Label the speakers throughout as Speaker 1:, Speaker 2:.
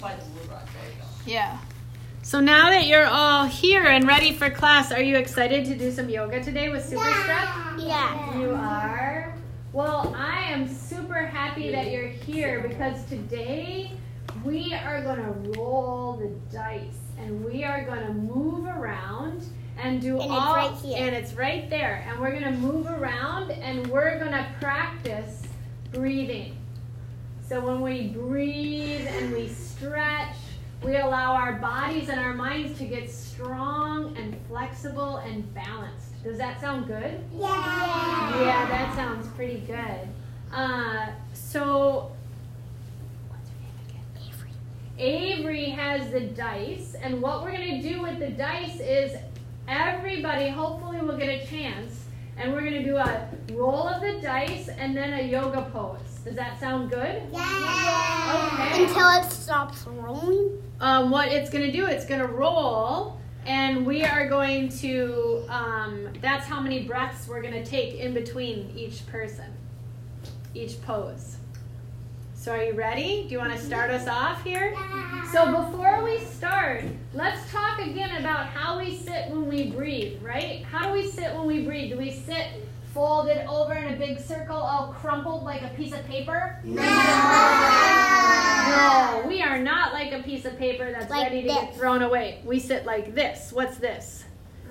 Speaker 1: by the wood rock. There you go.
Speaker 2: Yeah. So now that you're all here and ready for class, are you excited to do some yoga today with Super Stretch?
Speaker 3: Yeah.
Speaker 2: You are? Well, I am super happy that you're here because today we are going to roll the dice and we are going to move around and do
Speaker 3: And it's
Speaker 2: all
Speaker 3: right here.
Speaker 2: and it's right there and we're going to move around and we're going to practice breathing. So when we breathe and we stretch, we allow our bodies and our minds to get strong and flexible and balanced. Does that sound good?
Speaker 3: Yeah.
Speaker 2: Yeah, that sounds pretty good. Uh, so, what's her name again? Avery has the dice, and what we're going to do with the dice is everybody hopefully will get a chance, and we're going to do a roll of the dice and then a yoga pose. Does that sound good?
Speaker 3: Yeah.
Speaker 2: Okay.
Speaker 3: Until it stops rolling.
Speaker 2: um, what it's going to do, it's going to roll, and we are going to, um, that's how many breaths we're going to take in between each person, each pose. So, are you ready? Do you want to start us off here? Yeah. So, before we start, let's talk again about how we sit when we breathe, right? How do we sit when we breathe? Do we sit folded over in a big circle, all crumpled like a piece of paper? No, No, we are not like a piece of paper that's
Speaker 3: Like
Speaker 2: ready to get thrown away. We sit like this. What's this?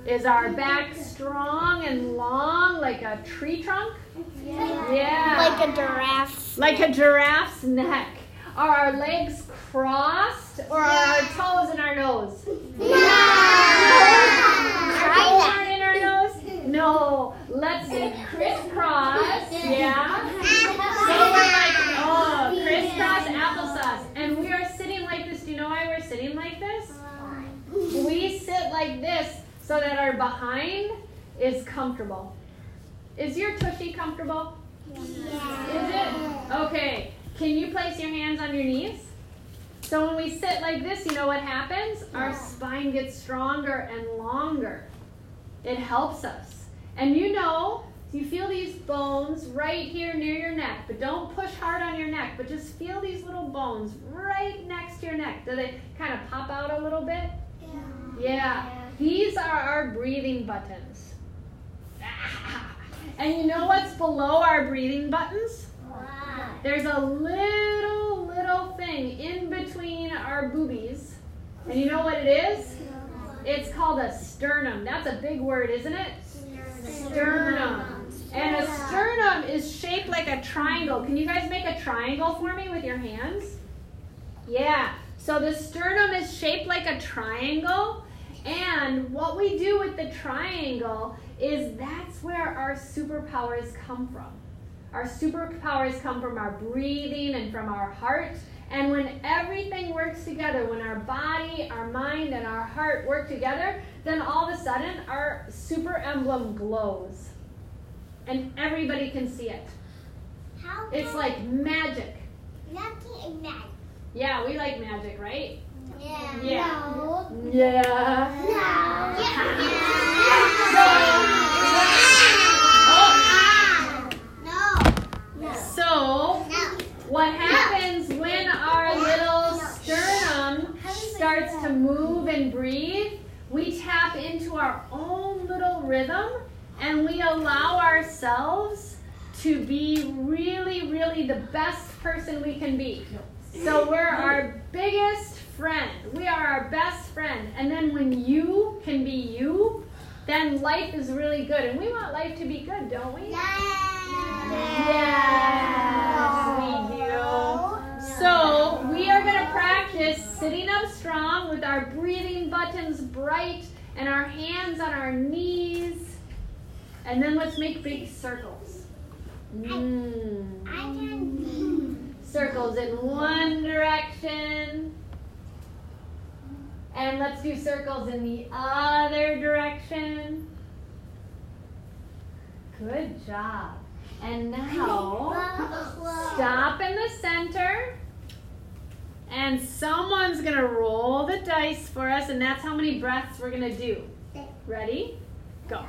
Speaker 2: Is our back strong and long like a tree trunk? Yeah.
Speaker 3: Like a giraffe.
Speaker 2: Like a giraffe's neck. Are our legs crossed or are our toes in our nose? Our toes aren't in our nose? No. Let's say crisscross. Yeah. So we're like, oh, crisscross applesauce. And we are sitting like this. Do you know why we're sitting like this? We sit like this so that our behind is comfortable. Is your tushy comfortable? Yeah. Is it? Okay. Can you place your hands on your knees? So when we sit like this, you know what happens? Our spine gets stronger and longer. It helps us. And you know, you feel these bones right here near your neck, but don't push hard on your neck, but just feel these little bones right next to your neck. Do they kind of pop out a little bit? Yeah. Yeah. These are our breathing buttons. Ah. And you know what's below our breathing buttons? There's a little, little thing in between our boobies. And you know what it is? It's called a sternum. That's a big word, isn't it? Sternum. And a sternum is shaped like a triangle. Can you guys make a triangle for me with your hands? Yeah. So the sternum is shaped like a triangle. And what we do with the triangle is that's where our superpowers come from. Our superpowers come from our breathing and from our heart. And when everything works together, when our body, our mind, and our heart work together, then all of a sudden our super emblem glows. And everybody can see it.
Speaker 3: How
Speaker 2: It's like magic.
Speaker 3: lucky and mad.
Speaker 2: Yeah, we like magic, right?
Speaker 3: Yeah.
Speaker 2: Yeah.
Speaker 3: No.
Speaker 2: Yeah.
Speaker 3: No.
Speaker 2: So,
Speaker 3: No.
Speaker 2: what happens when our little sternum starts to move and breathe? We tap into our own little rhythm and we allow ourselves to be really, really the best person we can be. So, we're our biggest friend. We are our best friend. And then when you can be you, then life is really good. And we want life to be good, don't we? We do. So we are going to practice sitting up strong with our breathing buttons bright and our hands on our knees. And then let's make big circles. Mm.
Speaker 3: I can.
Speaker 2: Circles in one direction. And let's do circles in the other direction. Good job. And now, stop in the center. And someone's going to roll the dice for us, and that's how many breaths we're going to do. Ready? Go.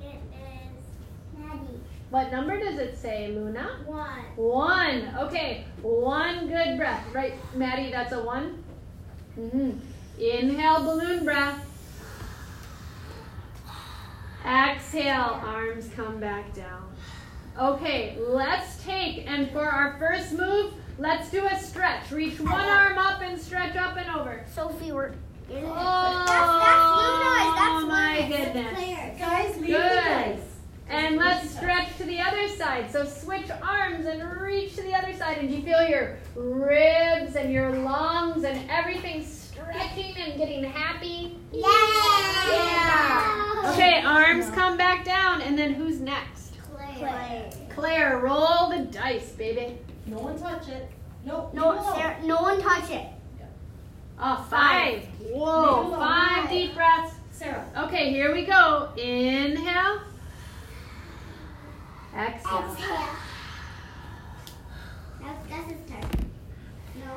Speaker 3: It is Maddie.
Speaker 2: What number does it say, Luna?
Speaker 3: One.
Speaker 2: One. Okay, one good breath. Right, Maddie, that's a one? Mm-hmm. Inhale, balloon breath. Exhale, arms come back down. Okay, let's take, and for our first move, let's do a stretch. Reach one arm up and stretch up and over.
Speaker 3: Sophie, we're.
Speaker 2: Oh,
Speaker 3: that's Luna's. That's
Speaker 2: my goodness.
Speaker 1: Guys, leave
Speaker 2: Good. And let's stretch to the other side. So switch arms and reach to the other side. And do you feel your ribs and your lungs and everything stretching and getting happy? Yeah. Okay, arms come back down. And then who's next?
Speaker 3: Claire.
Speaker 2: Claire, roll the dice, baby.
Speaker 1: No one touch it. No.
Speaker 3: No,
Speaker 1: leave it.
Speaker 3: Sarah, no one touch it.
Speaker 2: Oh, five. Whoa,
Speaker 1: Leave it
Speaker 2: five
Speaker 3: alone.
Speaker 2: deep breaths.
Speaker 1: Sarah.
Speaker 2: Okay, here we go. Inhale. Exhale.
Speaker 3: Exhale. That's Gus's turn. No.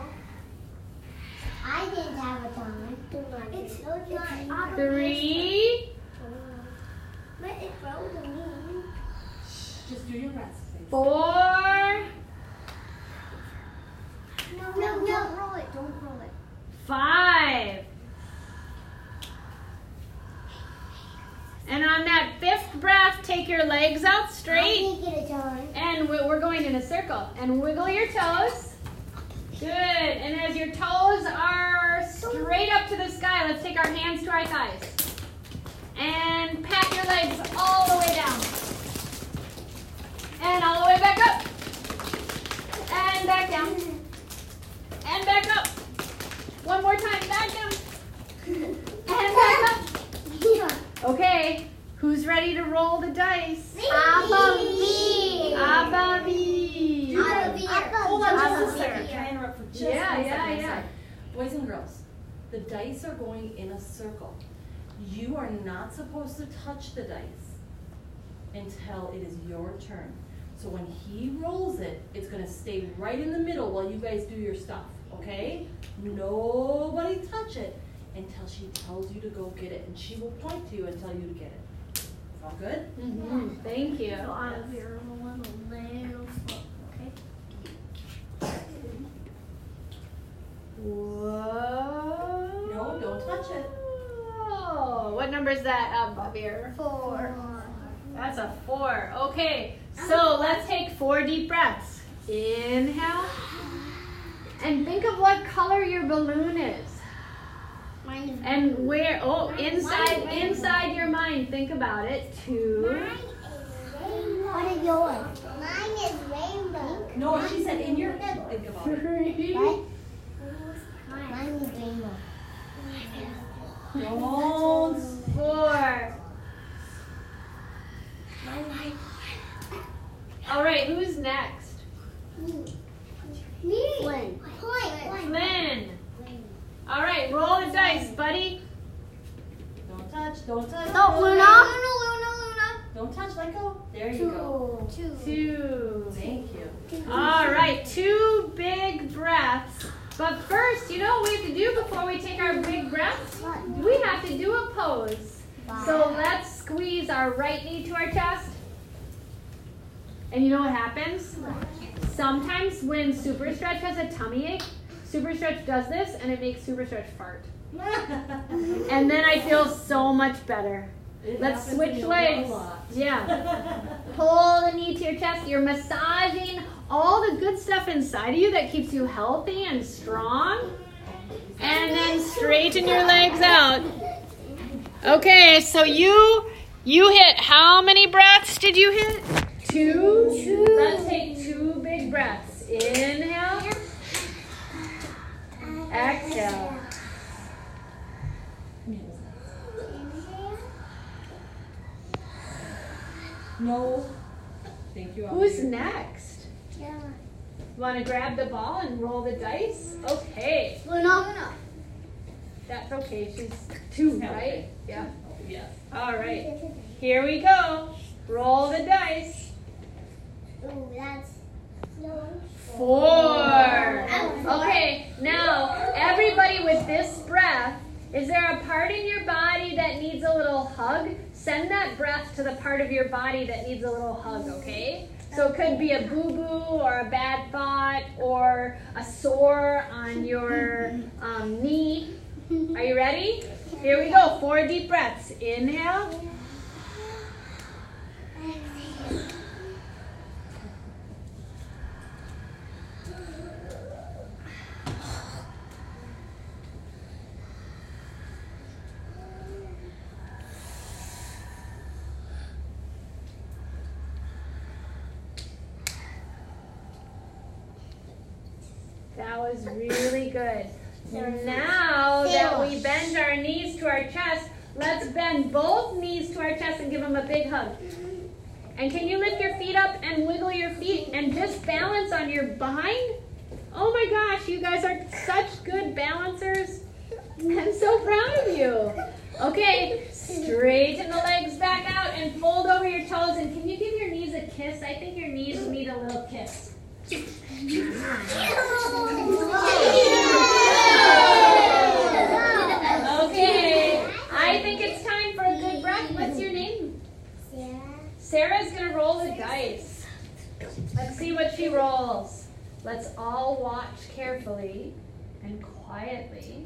Speaker 3: I didn't have a time. It's, it's not.
Speaker 2: Three.
Speaker 3: But it frozen me.
Speaker 1: Just do your breaths, please.
Speaker 2: Four.
Speaker 3: No, no, no. Don't roll it. Don't roll it.
Speaker 2: Five. And on that fifth breath, take your legs out straight.
Speaker 3: I get a time.
Speaker 2: And we- we're going in a circle. And wiggle your toes. Good. And as your toes are straight up to the sky, let's take our hands to our thighs. And pat your legs all the way down. And all the way back up. And back down. And back up. One more time. Back down. And back up. Okay. Who's ready to roll the dice?
Speaker 3: Abba me.
Speaker 2: Abba me.
Speaker 3: Abba me.
Speaker 1: Hold on just
Speaker 3: Abba
Speaker 1: a second.
Speaker 3: me.
Speaker 1: Can I interrupt for just
Speaker 2: Yeah,
Speaker 1: one
Speaker 2: yeah,
Speaker 1: second?
Speaker 2: yeah.
Speaker 1: Boys and girls, the dice are going in a circle. You are not supposed to touch the dice until it is your turn. So when he rolls it, it's gonna stay right in the middle while you guys do your stuff, okay? Nobody touch it until she tells you to go get it, and she will point to you and tell you to get it. All good?
Speaker 2: Mm -hmm. Thank you.
Speaker 3: So out of here, a little, little slow, okay?
Speaker 2: Whoa.
Speaker 1: No, don't touch it.
Speaker 2: Oh, what number is that um, up above here?
Speaker 3: Four.
Speaker 2: That's a four. Okay, so let's take four deep breaths. Inhale. And think of what color your balloon is.
Speaker 3: Mine
Speaker 2: And where, oh, inside,
Speaker 3: Mine is
Speaker 2: inside your mind, think about it. Two.
Speaker 3: What is yours? Mine is rainbow.
Speaker 1: No, she said in your head, think about it.
Speaker 2: Three.
Speaker 3: What? Mine.
Speaker 1: Don't.
Speaker 2: Four. All right, who's next?
Speaker 3: Me. Flynn. Flynn.
Speaker 2: Flynn. All right, roll the dice, buddy.
Speaker 1: Don't touch, don't touch.
Speaker 3: No,
Speaker 1: don't
Speaker 3: Luna.
Speaker 1: touch.
Speaker 3: Luna, Luna,
Speaker 1: Don't touch, let go. There you go.
Speaker 3: Two.
Speaker 2: Two.
Speaker 1: Thank you.
Speaker 2: All right, two big breaths. But first, you know what we have to do before we take our big breaths? We have to do a pose. So let's squeeze our right knee to our chest. And you know what happens? Sometimes when Super Stretch has a tummy ache, Super Stretch does this and it makes Super Stretch fart. And then I feel so much better.
Speaker 1: It
Speaker 2: Let's switch
Speaker 1: to me a
Speaker 2: legs. Yeah. Pull the knee to your chest. You're massaging all the good stuff inside of you that keeps you healthy and strong. And then straighten your legs out. Okay, so you you hit how many breaths did you hit? Two. Let's take two big breaths. Inhale. Exhale.
Speaker 1: No. Thank you.
Speaker 2: Who's
Speaker 1: Alfie.
Speaker 2: next?
Speaker 3: Yeah.
Speaker 2: Want to grab the ball and roll the dice? Okay.
Speaker 3: Luna.
Speaker 2: That's okay. She's two, right?
Speaker 1: okay.
Speaker 2: Yeah.
Speaker 1: Yes.
Speaker 2: All right. Here we go. Roll the dice.
Speaker 3: Ooh, that's no.
Speaker 2: Oh, four. Okay, now everybody with this breath, is there a part in your body that needs a little hug? send that breath to the part of your body that needs a little hug, okay? So it could be a boo boo or a bad thought or a sore on your um, knee. Are you ready? Here we go. Four deep breaths. Inhale. That was really good. Now that we bend our knees to our chest, let's bend both knees to our chest and give them a big hug. And can you lift your feet up and wiggle your feet and just balance on your behind? Oh my gosh, you guys are such good balancers. I'm so proud of you. Okay, straighten the legs back out and fold over your toes. And can you give your knees a kiss? I think your knees need a little kiss. Okay, I think it's time for a good breath. What's your name? Sarah's gonna roll the dice. Let's see what she rolls. Let's all watch carefully and quietly.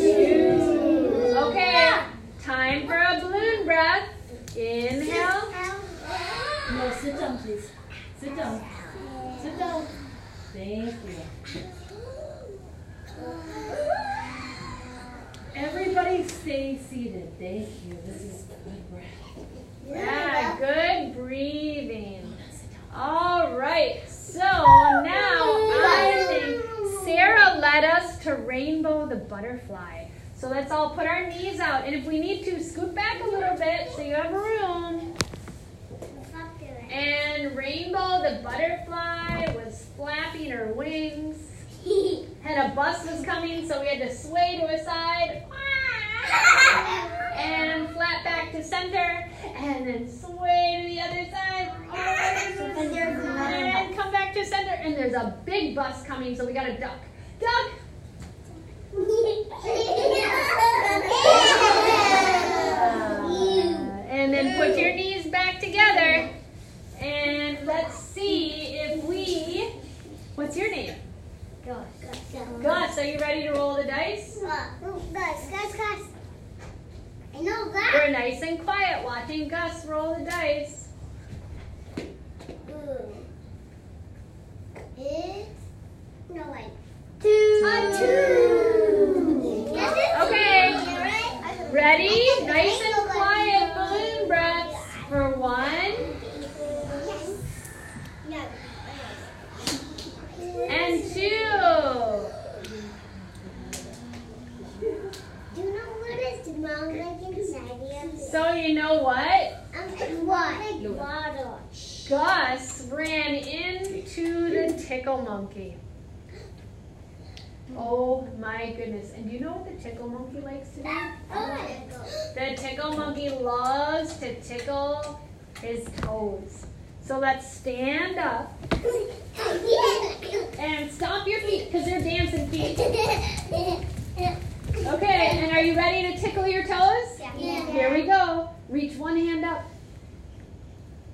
Speaker 2: Okay, time for a balloon breath. Inhale.
Speaker 1: No, sit down, please. Sit down. Sit down. Thank you. Everybody stay seated. Thank you. This is good breath.
Speaker 2: Yeah, good breathing. All right, so now I think Sarah led us to Rainbow the Butterfly. So let's all put our knees out, and if we need to, scoot back a little bit so you have room. And Rainbow the Butterfly was flapping her wings. And a bus was coming, so we had to sway to a side. And flap back to center. And then sway to the other side. Oh, and come back to center. And there's a big bus coming, so we gotta duck. Duck! And then put your knees back together. And let's see if we. What's your name? Gus, are you ready to roll the dice? Dice, Gus, Gus.
Speaker 3: I know that.
Speaker 2: We're nice and quiet watching Gus roll the dice.
Speaker 3: It's no like two.
Speaker 2: A two. Okay. Ready? Nice and quiet balloon breaths for one and two.
Speaker 3: Do you know what it smells like inside here?
Speaker 2: So you know what?
Speaker 3: Um, what? Water.
Speaker 2: Gus ran into the tickle monkey. Oh my goodness. And do you know what the tickle monkey likes to do? The tickle monkey loves to tickle his toes. So let's stand up and stomp your feet because they're dancing feet. Okay, and are you ready to tickle your toes? Here we go. Reach one hand up.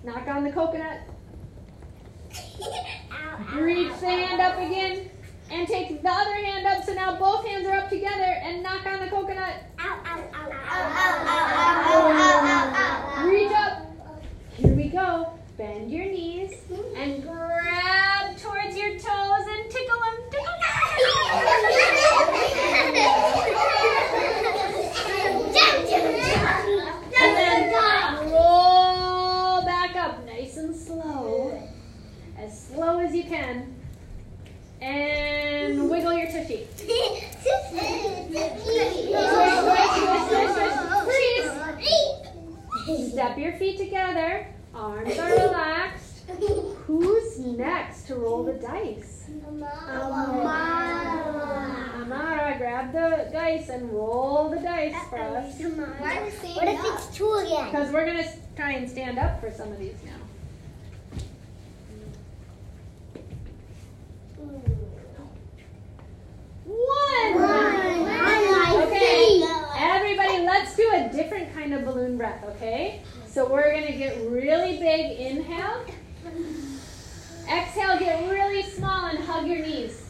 Speaker 2: Knock on the coconut. Reach the hand up again. And take the other hand up so now both hands are up together and knock on the coconut. Reach up. Here we go. Bend your knees and grab towards your toes and tickle them. Tickle And then roll back up nice and slow. As slow as you can. And wiggle your tushy. Step your feet together. Arms are relaxed. Who's next to roll the dice? Amara, grab the dice and roll the dice for us.
Speaker 3: What if it's two again?
Speaker 2: Because we're going to try and stand up for some of these now. So we're going to get really big inhale. Exhale, get really small and hug your knees.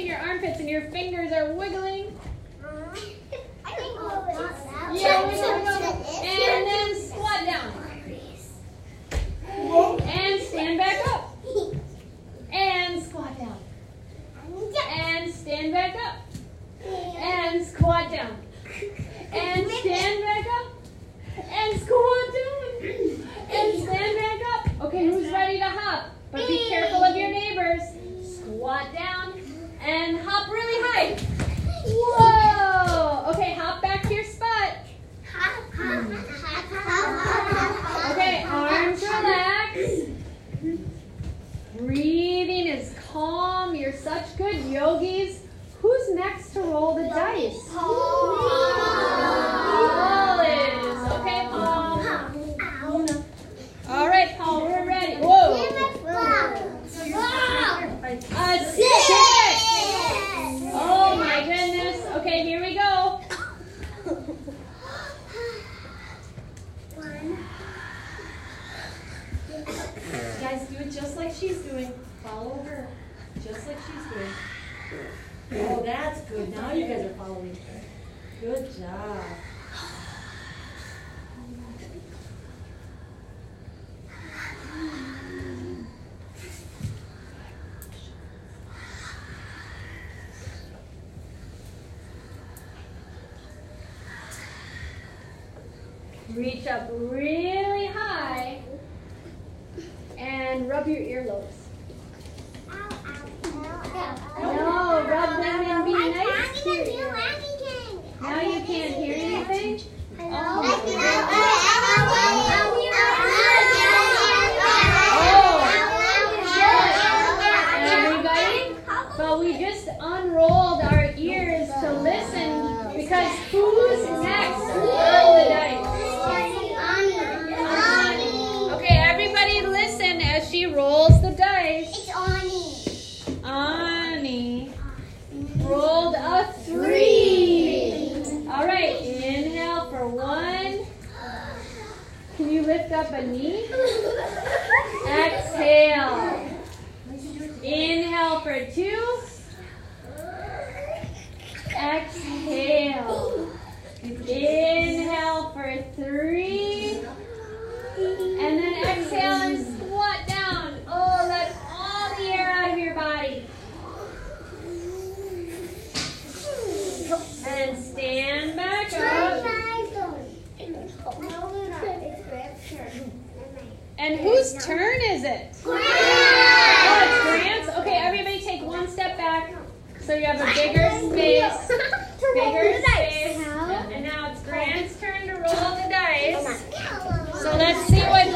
Speaker 2: touching your armpits and your fingers are wiggling. I think we'll oh, that. Yeah, wiggle, wiggle. And then squat down. And stand back up. And squat down. And stand back up. And squat down. Oh,
Speaker 1: that's good. Now you guys are following. Good job.
Speaker 2: Reach up, reach. up a knee. Exhale. Inhale for two. Exhale. Inhale for three. And then exhale and Whose turn is it? Grant's. Oh, it's Grant's? Okay, everybody take one step back so you have a bigger space. Bigger space. And now it's Grant's turn to roll the dice. So let's see what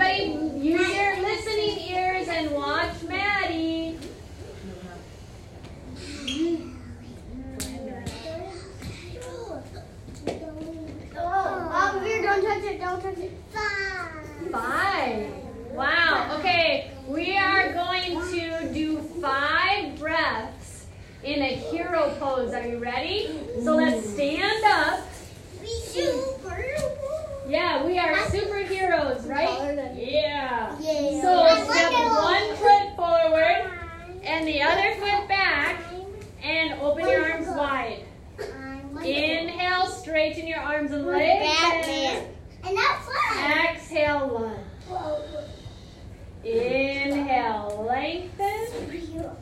Speaker 2: everybody use your listening ears and watch Maddie.
Speaker 3: Oh, oh here, don't touch it, don't touch it. Five.
Speaker 2: Five. Wow. Okay, we are going to do five breaths in a hero pose. Are you ready? So let's stand up.
Speaker 3: Super.
Speaker 2: Yeah, we are right? Yeah.
Speaker 3: Yeah.
Speaker 2: So step one foot forward and the other foot back and open your arms wide. Inhale, straighten your arms and legs.
Speaker 3: Batman. And that's fun.
Speaker 2: Exhale, lunge. Inhale, lengthen.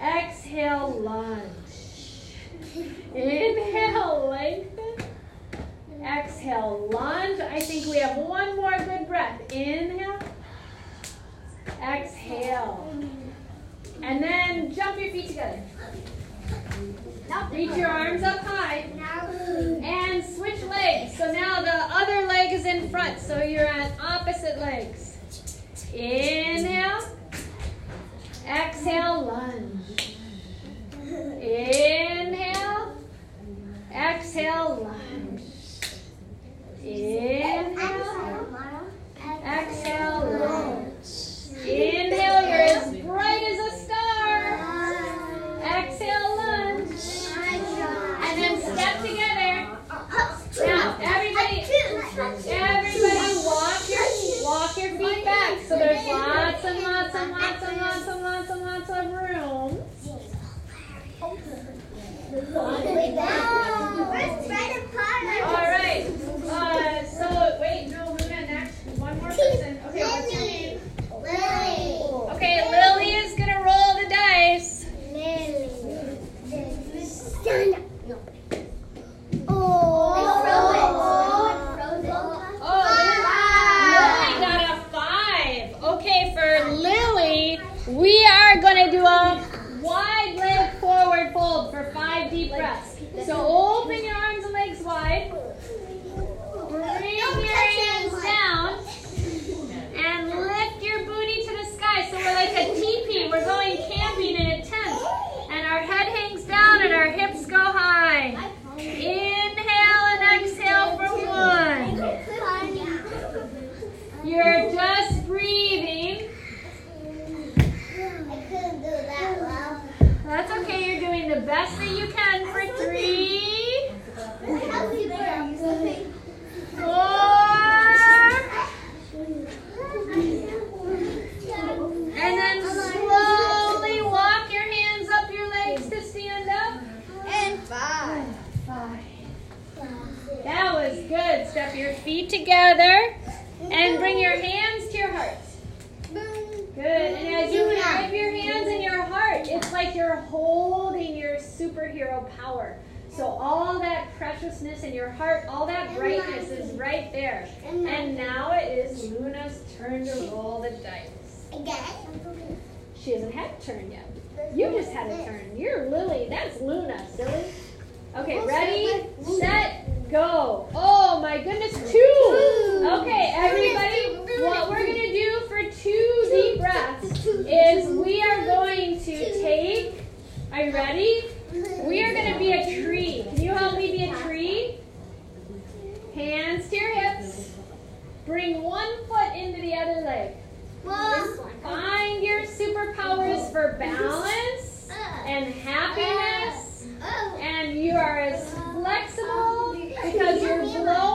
Speaker 2: Exhale, lunge. Inhale, lengthen. Exhale, lunge. I think we have one more good breath. Inhale. Exhale. And then jump your feet together. Reach your arms up high. And switch legs. So now the other leg is in front. So you're on opposite legs. Inhale. Exhale, lunge. Inhale. Exhale, lunge. Inhale. Exhale, lunge. Inhale, you're as bright as a star. Exhale, lunge. And then step together. Now, everybody, everybody walk your, walk your feet back. So there's lots and lots and lots and lots and lots and lots of room. All right. Bring one foot into the other leg. Find your superpowers for balance and happiness. And you are as flexible because you're.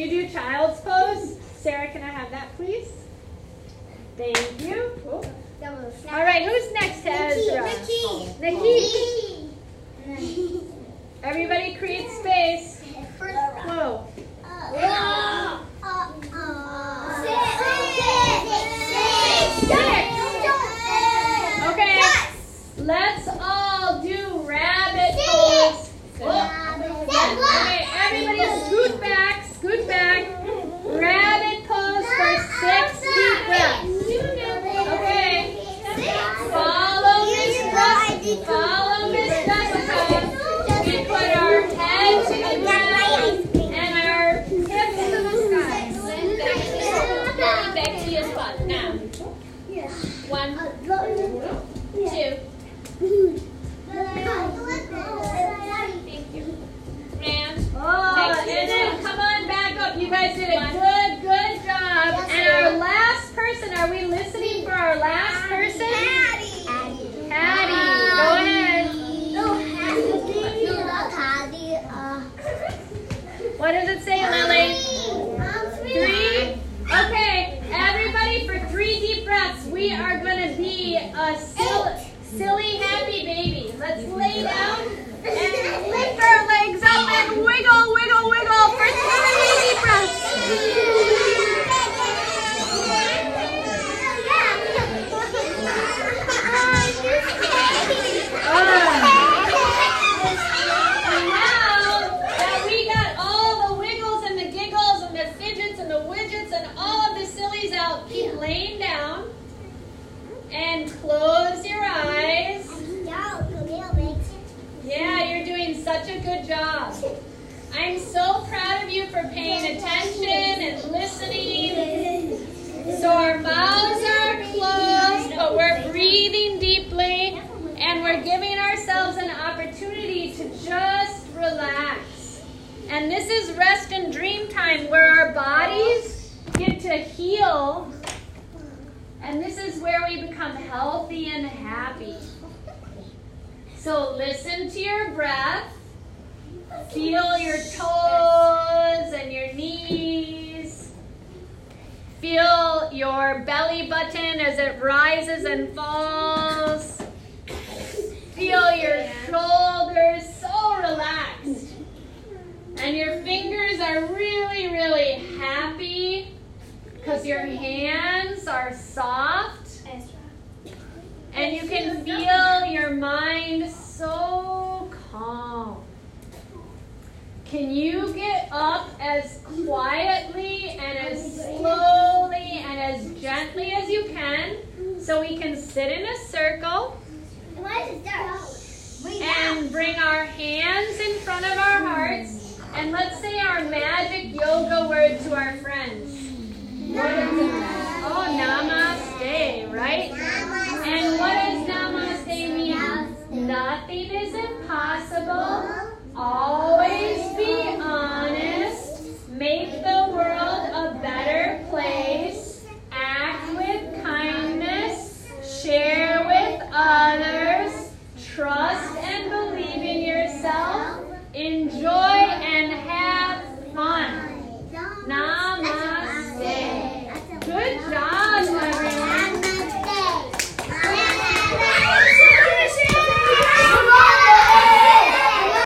Speaker 2: you do child's pose, Sarah, can I have that, please? Thank you. Cool. All right, who's next to Nikki, Ezra? Nikki. Nikki. Everybody create space. Are we listening for our last person? I'm so proud of you for paying attention and listening. So our mouths are closed, but we're breathing deeply and we're giving ourselves an opportunity to just relax. And this is rest and dream time where our bodies get to heal. And this is where we become healthy and happy. So listen to your breath. Feel your toes and your knees. Feel your belly button as it rises and falls. Feel your shoulders so relaxed. And your fingers are really, really happy because your hands are soft. And you can feel your mind so calm. Can you get up as quietly and as slowly and as gently as you can so we can sit in a circle and bring our hands in front of our hearts and let's say our magic yoga word to our friends. Oh, namaste, right? And what does namaste mean? Nothing is impossible always be honest.